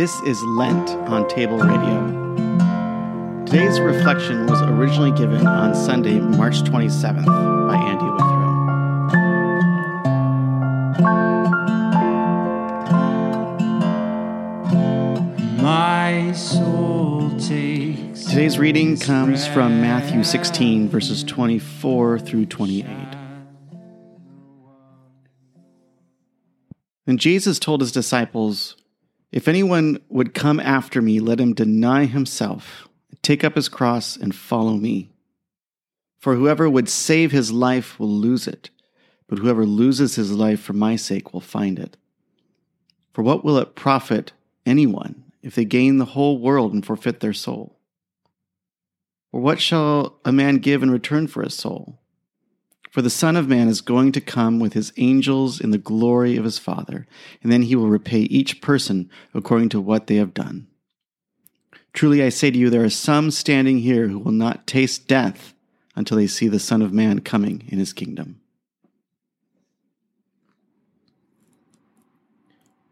This is Lent on Table Radio. Today's reflection was originally given on Sunday, March 27th by Andy Withrow. My soul takes. Today's reading comes from Matthew 16, verses 24 through 28. And Jesus told his disciples, If anyone would come after me, let him deny himself, take up his cross, and follow me. For whoever would save his life will lose it, but whoever loses his life for my sake will find it. For what will it profit anyone if they gain the whole world and forfeit their soul? Or what shall a man give in return for his soul? For the Son of Man is going to come with his angels in the glory of his Father, and then he will repay each person according to what they have done. Truly I say to you, there are some standing here who will not taste death until they see the Son of Man coming in his kingdom.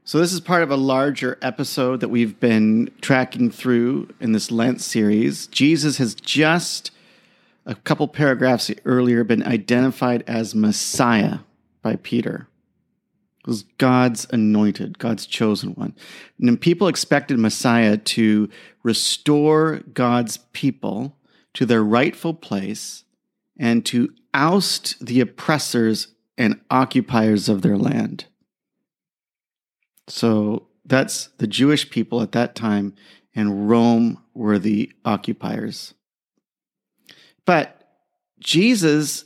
So, this is part of a larger episode that we've been tracking through in this Lent series. Jesus has just a couple paragraphs earlier been identified as Messiah by Peter. It was God's anointed, God's chosen one. And people expected Messiah to restore God's people to their rightful place and to oust the oppressors and occupiers of their land. So that's the Jewish people at that time, and Rome were the occupiers. But Jesus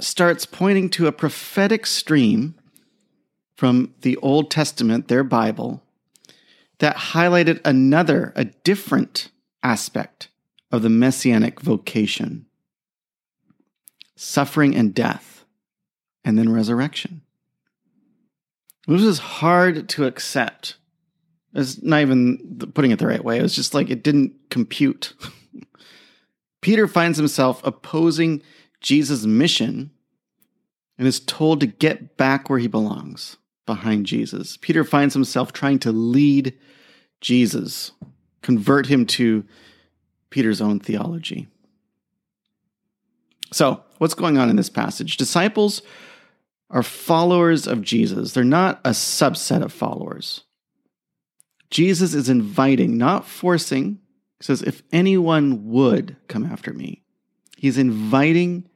starts pointing to a prophetic stream from the Old Testament, their Bible, that highlighted another, a different aspect of the messianic vocation suffering and death, and then resurrection. This was hard to accept. It's not even putting it the right way. It was just like it didn't compute. Peter finds himself opposing Jesus' mission and is told to get back where he belongs, behind Jesus. Peter finds himself trying to lead Jesus, convert him to Peter's own theology. So, what's going on in this passage? Disciples are followers of Jesus, they're not a subset of followers. Jesus is inviting, not forcing, says, If anyone would come after me, he's inviting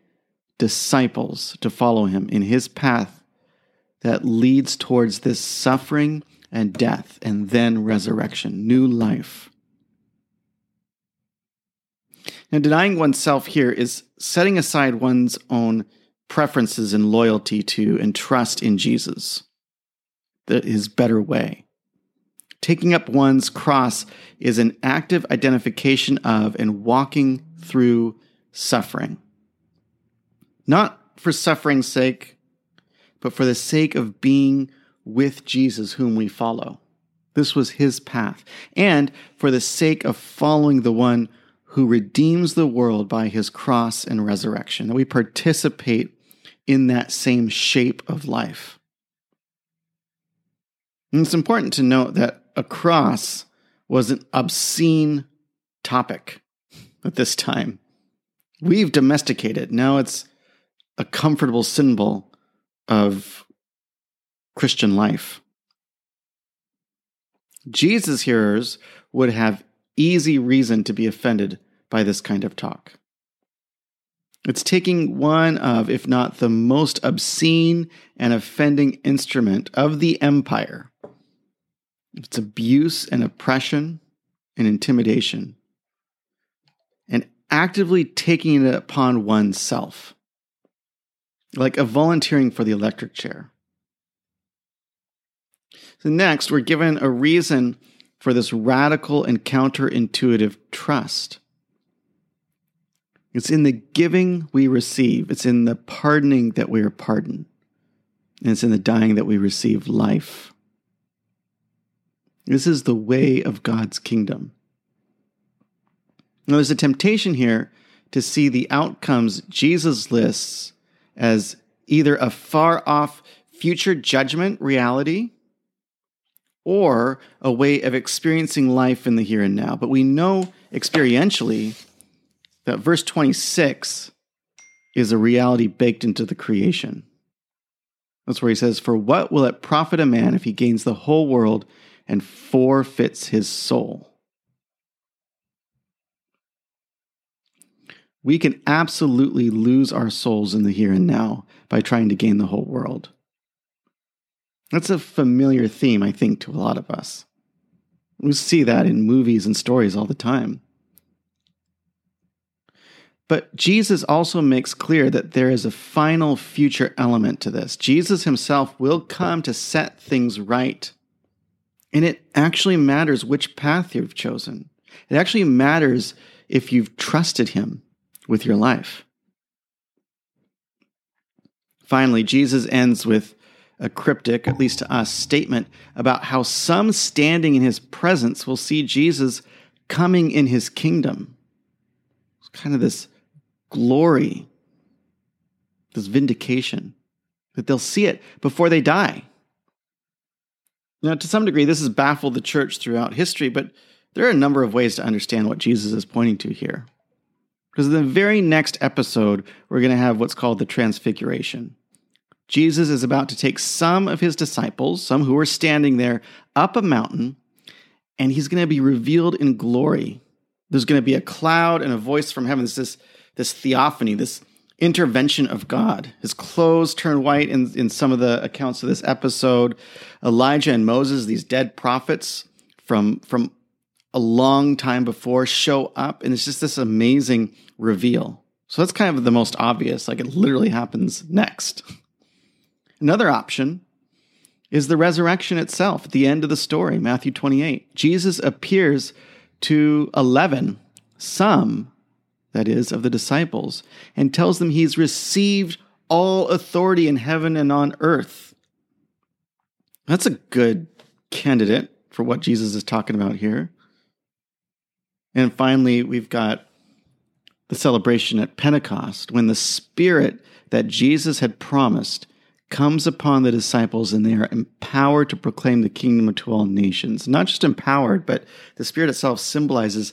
disciples to follow him in his path that leads towards this suffering and death and then resurrection, new life. Now, denying oneself here is setting aside one's own preferences and loyalty to and trust in Jesus, his better way. Taking up one's cross is an active identification of and walking through suffering. Not for suffering's sake, but for the sake of being with Jesus, whom we follow. This was his path. And for the sake of following the one who redeems the world by his cross and resurrection, that we participate in that same shape of life. And it's important to note that a cross was an obscene topic at this time. We've domesticated. Now it's a comfortable symbol of Christian life. Jesus' hearers would have easy reason to be offended by this kind of talk. It's taking one of, if not the most obscene and offending instrument of the empire it's abuse and oppression and intimidation, and actively taking it upon oneself, like a volunteering for the electric chair. So, next, we're given a reason for this radical and counterintuitive trust. It's in the giving we receive, it's in the pardoning that we are pardoned, and it's in the dying that we receive life. This is the way of God's kingdom. Now, there's a temptation here to see the outcomes Jesus lists as either a far off future judgment reality or a way of experiencing life in the here and now. But we know experientially that verse 26 is a reality baked into the creation. That's where he says, For what will it profit a man if he gains the whole world and forfeits his soul? We can absolutely lose our souls in the here and now by trying to gain the whole world. That's a familiar theme, I think, to a lot of us. We see that in movies and stories all the time. But Jesus also makes clear that there is a final future element to this. Jesus himself will come to set things right. And it actually matters which path you've chosen. It actually matters if you've trusted him with your life. Finally, Jesus ends with a cryptic, at least to us, statement about how some standing in his presence will see Jesus coming in his kingdom. It's kind of this glory, this vindication, that they'll see it before they die. Now, to some degree, this has baffled the church throughout history, but there are a number of ways to understand what Jesus is pointing to here. Because in the very next episode, we're going to have what's called the Transfiguration. Jesus is about to take some of his disciples, some who are standing there, up a mountain, and he's going to be revealed in glory. There's going to be a cloud and a voice from heaven. This, this, this theophany, this intervention of God. His clothes turn white in, in some of the accounts of this episode. Elijah and Moses, these dead prophets from, from a long time before, show up, and it's just this amazing reveal. So that's kind of the most obvious. Like it literally happens next. Another option is the resurrection itself at the end of the story, Matthew 28. Jesus appears to 11, some, that is, of the disciples, and tells them he's received all authority in heaven and on earth. That's a good candidate for what Jesus is talking about here. And finally, we've got the celebration at Pentecost when the Spirit that Jesus had promised comes upon the disciples and they are empowered to proclaim the kingdom to all nations. Not just empowered, but the Spirit itself symbolizes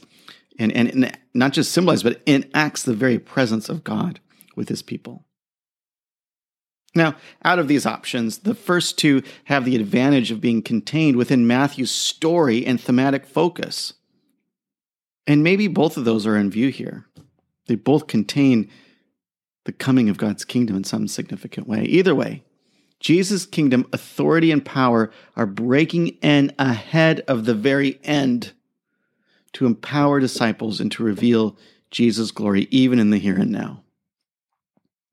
and, and, and not just symbolizes, but enacts the very presence of God with his people. Now, out of these options, the first two have the advantage of being contained within Matthew's story and thematic focus. And maybe both of those are in view here. They both contain the coming of God's kingdom in some significant way. Either way, Jesus' kingdom, authority, and power are breaking in ahead of the very end to empower disciples and to reveal Jesus' glory even in the here and now.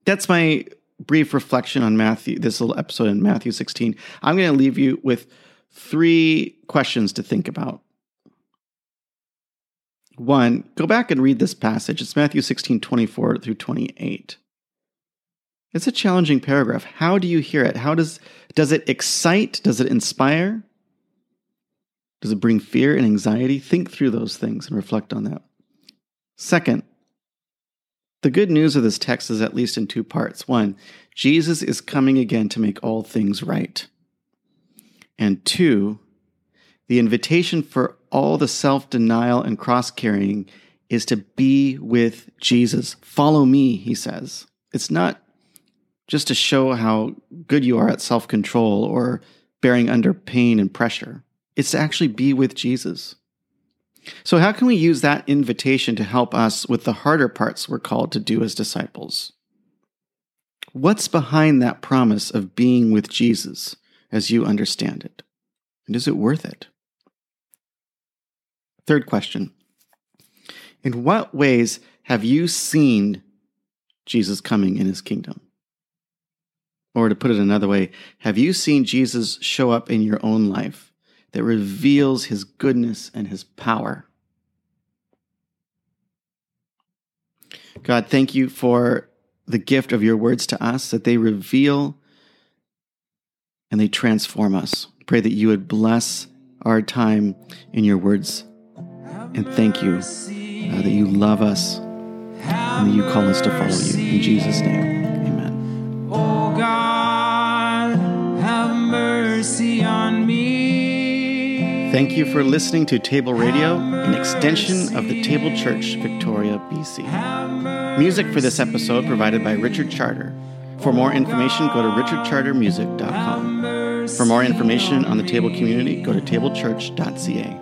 That's my brief reflection on Matthew, this little episode in Matthew 16. I'm going to leave you with three questions to think about. One, go back and read this passage. It's Matthew 16, 24 through 28. It's a challenging paragraph. How do you hear it? How does does it excite? Does it inspire? Does it bring fear and anxiety? Think through those things and reflect on that. Second, the good news of this text is at least in two parts. One, Jesus is coming again to make all things right. And two, the invitation for all the self denial and cross carrying is to be with Jesus. Follow me, he says. It's not just to show how good you are at self control or bearing under pain and pressure. It's to actually be with Jesus. So, how can we use that invitation to help us with the harder parts we're called to do as disciples? What's behind that promise of being with Jesus as you understand it? And is it worth it? Third question In what ways have you seen Jesus coming in his kingdom? Or to put it another way, have you seen Jesus show up in your own life that reveals his goodness and his power? God, thank you for the gift of your words to us, that they reveal and they transform us. Pray that you would bless our time in your words. And thank you uh, that you love us and that you call us to follow you. In Jesus' name. Thank you for listening to Table Radio, an extension of the Table Church, Victoria, BC. Music for this episode provided by Richard Charter. For more information, go to richardchartermusic.com. For more information on the Table community, go to tablechurch.ca.